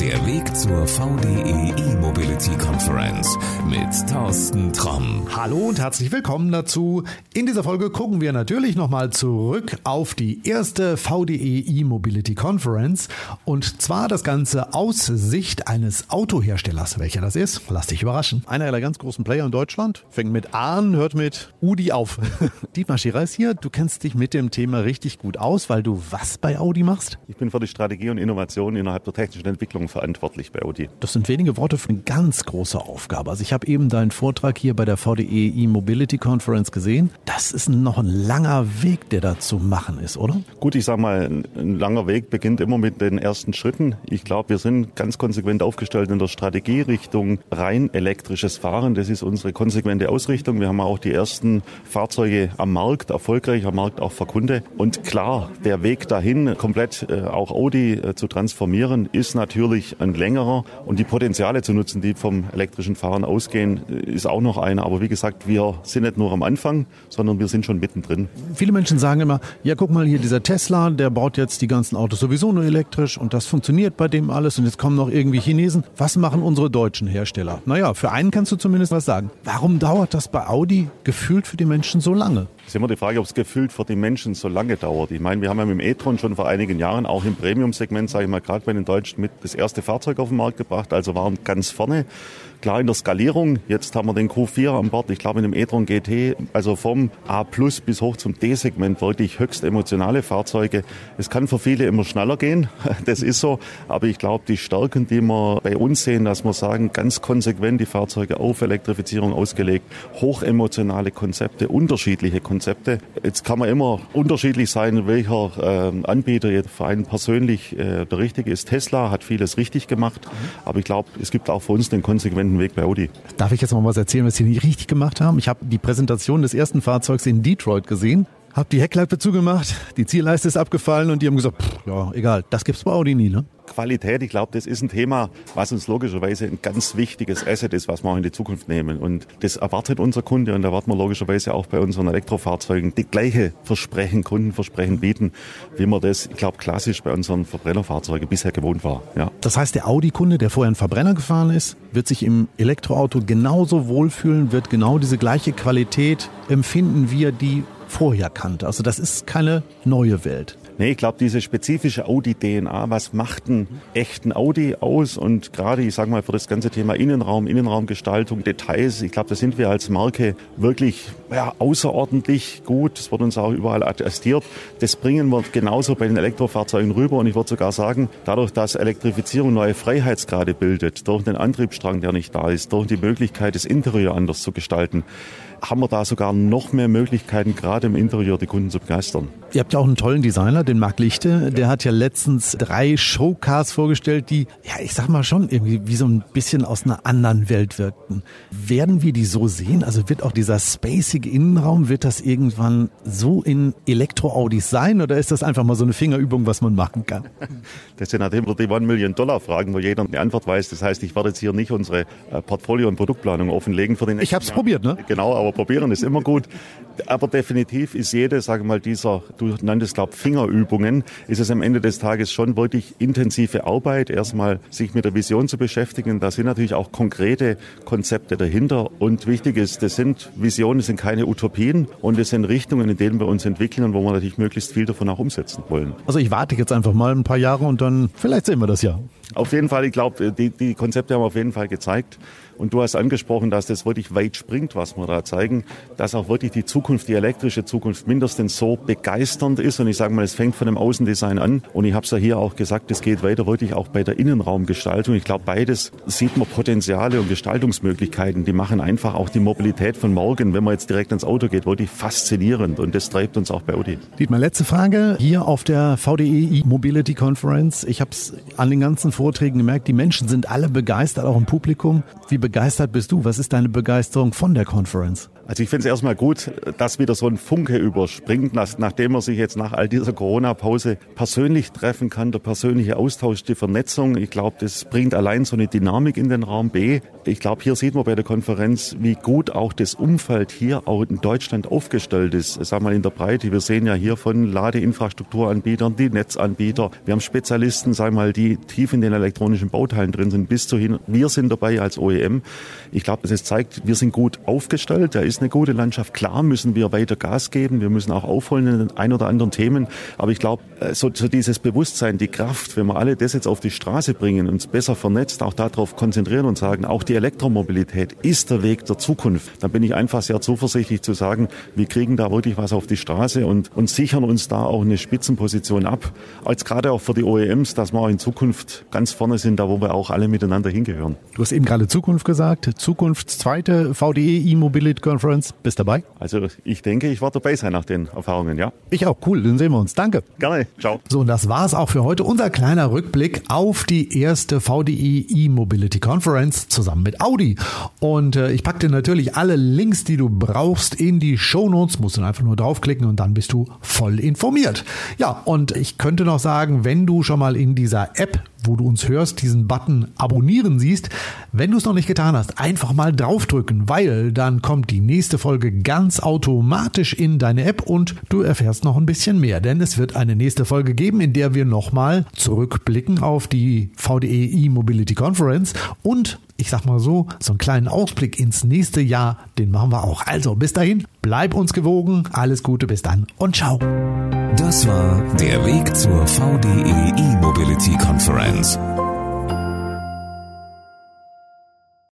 Der Weg zur VDE E-Mobility Conference mit Thorsten Tromm. Hallo und herzlich willkommen dazu. In dieser Folge gucken wir natürlich nochmal zurück auf die erste VDE E-Mobility Conference und zwar das Ganze aus Sicht eines Autoherstellers. Welcher das ist, lass dich überraschen. Einer der ganz großen Player in Deutschland. Fängt mit A an, hört mit Udi auf. Dietmar Scherer ist hier. Du kennst dich mit dem Thema richtig gut aus, weil du was bei Audi machst? Ich bin für die Strategie und Innovation innerhalb der technischen Entwicklung verantwortlich bei Audi. Das sind wenige Worte für eine ganz große Aufgabe. Also ich habe eben deinen Vortrag hier bei der VDE E-Mobility Conference gesehen. Das ist noch ein langer Weg, der da zu machen ist, oder? Gut, ich sage mal, ein langer Weg beginnt immer mit den ersten Schritten. Ich glaube, wir sind ganz konsequent aufgestellt in der Strategie Richtung rein elektrisches Fahren. Das ist unsere konsequente Ausrichtung. Wir haben auch die ersten Fahrzeuge am Markt, erfolgreich am Markt auch für Kunde. Und klar, der Weg dahin, komplett äh, auch Audi äh, zu transformieren, ist natürlich ein längerer. Und die Potenziale zu nutzen, die vom elektrischen Fahren ausgehen, ist auch noch einer. Aber wie gesagt, wir sind nicht nur am Anfang, sondern wir sind schon mittendrin. Viele Menschen sagen immer, ja guck mal hier, dieser Tesla, der baut jetzt die ganzen Autos sowieso nur elektrisch und das funktioniert bei dem alles und jetzt kommen noch irgendwie Chinesen. Was machen unsere deutschen Hersteller? Naja, für einen kannst du zumindest was sagen. Warum dauert das bei Audi gefühlt für die Menschen so lange? Ist immer die Frage, ob es gefühlt für die Menschen so lange dauert. Ich meine, wir haben ja mit dem e-tron schon vor einigen Jahren auch im Premium-Segment, sage ich mal, gerade bei den Deutschen mit das erste Fahrzeug auf den Markt gebracht, also waren ganz vorne. Klar in der Skalierung, jetzt haben wir den Q4 an Bord, ich glaube in dem e-tron GT, also vom A Plus bis hoch zum D-Segment wirklich höchst emotionale Fahrzeuge. Es kann für viele immer schneller gehen, das ist so, aber ich glaube, die Stärken, die wir bei uns sehen, dass wir sagen, ganz konsequent die Fahrzeuge auf Elektrifizierung ausgelegt, hochemotionale Konzepte, unterschiedliche Konzepte. Jetzt kann man immer unterschiedlich sein, welcher äh, Anbieter jetzt für einen persönlich äh, der richtige ist. Tesla hat vieles richtig gemacht, aber ich glaube, es gibt auch für uns den konsequenten Weg bei Audi. Darf ich jetzt mal was erzählen, was Sie nicht richtig gemacht haben? Ich habe die Präsentation des ersten Fahrzeugs in Detroit gesehen, habe die Heckklappe zugemacht, die Zielleiste ist abgefallen und die haben gesagt, pff, ja, egal, das gibt's bei Audi nie, ne? Qualität, ich glaube, das ist ein Thema, was uns logischerweise ein ganz wichtiges Asset ist, was wir auch in die Zukunft nehmen. Und das erwartet unser Kunde und erwarten wir logischerweise auch bei unseren Elektrofahrzeugen die gleiche Versprechen, Kundenversprechen bieten, wie man das, ich glaube, klassisch bei unseren Verbrennerfahrzeugen bisher gewohnt war. Ja. Das heißt, der Audi-Kunde, der vorher einen Verbrenner gefahren ist, wird sich im Elektroauto genauso wohlfühlen, wird genau diese gleiche Qualität empfinden, wie er die vorher kannte. Also das ist keine neue Welt. Nee, ich glaube, diese spezifische Audi-DNA, was macht einen echten Audi aus? Und gerade, ich sage mal, für das ganze Thema Innenraum, Innenraumgestaltung, Details, ich glaube, da sind wir als Marke wirklich ja, außerordentlich gut. Das wird uns auch überall attestiert. Das bringen wir genauso bei den Elektrofahrzeugen rüber. Und ich würde sogar sagen, dadurch, dass Elektrifizierung neue Freiheitsgrade bildet, durch den Antriebsstrang, der nicht da ist, durch die Möglichkeit, das Interieur anders zu gestalten, haben wir da sogar noch mehr Möglichkeiten, gerade im Interieur die Kunden zu begeistern. Ihr habt ja auch einen tollen Designer, den Marc Lichte. Der hat ja letztens drei Showcars vorgestellt, die, ja, ich sag mal schon irgendwie wie so ein bisschen aus einer anderen Welt wirkten. Werden wir die so sehen? Also wird auch dieser spacige Innenraum, wird das irgendwann so in Elektro-Audis sein oder ist das einfach mal so eine Fingerübung, was man machen kann? Das sind natürlich die One Million Dollar Fragen, wo jeder eine Antwort weiß. Das heißt, ich werde jetzt hier nicht unsere Portfolio- und Produktplanung offenlegen für den Ich habe es probiert, ne? Genau, aber probieren ist immer gut. Aber definitiv ist jede, sage mal, dieser, du nanntest, glaube Fingerübungen, ist es am Ende des Tages schon wirklich intensive Arbeit, erstmal sich mit der Vision zu beschäftigen. Da sind natürlich auch konkrete Konzepte dahinter. Und wichtig ist, das sind Visionen, das sind keine Utopien und es sind Richtungen, in denen wir uns entwickeln und wo wir natürlich möglichst viel davon auch umsetzen wollen. Also ich warte jetzt einfach mal ein paar Jahre und dann vielleicht sehen wir das ja. Auf jeden Fall, ich glaube, die, die Konzepte haben auf jeden Fall gezeigt. Und du hast angesprochen, dass das wirklich weit springt, was wir da zeigen, dass auch wirklich die Zukunft, die elektrische Zukunft mindestens so begeisternd ist. Und ich sage mal, es fängt von dem Außendesign an. Und ich habe es ja hier auch gesagt, es geht weiter wirklich auch bei der Innenraumgestaltung. Ich glaube, beides sieht man Potenziale und Gestaltungsmöglichkeiten. Die machen einfach auch die Mobilität von morgen, wenn man jetzt direkt ins Auto geht, wirklich faszinierend. Und das treibt uns auch bei Audi. Dietmar, letzte Frage hier auf der VDE Mobility Conference. Ich habe es an den ganzen Vorträgen gemerkt, die Menschen sind alle begeistert, auch im Publikum. Wie begeistert bist du? Was ist deine Begeisterung von der Conference? Also ich finde es erstmal gut, dass wieder so ein Funke überspringt, nachdem man sich jetzt nach all dieser Corona-Pause persönlich treffen kann, der persönliche Austausch, die Vernetzung. Ich glaube, das bringt allein so eine Dynamik in den Raum B. Ich glaube, hier sieht man bei der Konferenz, wie gut auch das Umfeld hier auch in Deutschland aufgestellt ist. Sag mal in der Breite. Wir sehen ja hier von Ladeinfrastrukturanbietern, die Netzanbieter. Wir haben Spezialisten, sag mal, die tief in den elektronischen Bauteilen drin sind, bis zu hin. Wir sind dabei als OEM. Ich glaube, das zeigt, wir sind gut aufgestellt. Da ist ist eine gute Landschaft. Klar müssen wir weiter Gas geben, wir müssen auch aufholen in den ein oder anderen Themen. Aber ich glaube, äh, so, so dieses Bewusstsein, die Kraft, wenn wir alle das jetzt auf die Straße bringen, uns besser vernetzt, auch darauf konzentrieren und sagen, auch die Elektromobilität ist der Weg der Zukunft, dann bin ich einfach sehr zuversichtlich zu sagen, wir kriegen da wirklich was auf die Straße und, und sichern uns da auch eine Spitzenposition ab. Als gerade auch für die OEMs, dass wir auch in Zukunft ganz vorne sind, da wo wir auch alle miteinander hingehören. Du hast eben gerade Zukunft gesagt. Zukunft zweite VDE E-Mobility Conference. Bist dabei? Also ich denke, ich werde dabei sein nach den Erfahrungen, ja. Ich auch, cool, dann sehen wir uns. Danke. Gerne, ciao. So, und das war's auch für heute. Unser kleiner Rückblick auf die erste VDE E-Mobility Conference zusammen mit Audi. Und äh, ich packe dir natürlich alle Links, die du brauchst, in die Show Notes. Musst du einfach nur draufklicken und dann bist du voll informiert. Ja, und ich könnte noch sagen, wenn du schon mal in dieser App wo du uns hörst, diesen Button abonnieren siehst. Wenn du es noch nicht getan hast, einfach mal draufdrücken, weil dann kommt die nächste Folge ganz automatisch in deine App und du erfährst noch ein bisschen mehr, denn es wird eine nächste Folge geben, in der wir nochmal zurückblicken auf die VDE E-Mobility Conference und ich sag mal so, so einen kleinen Ausblick ins nächste Jahr, den machen wir auch. Also bis dahin, bleib uns gewogen, alles Gute, bis dann und ciao. Das war der Weg zur VDE E-Mobility Conference.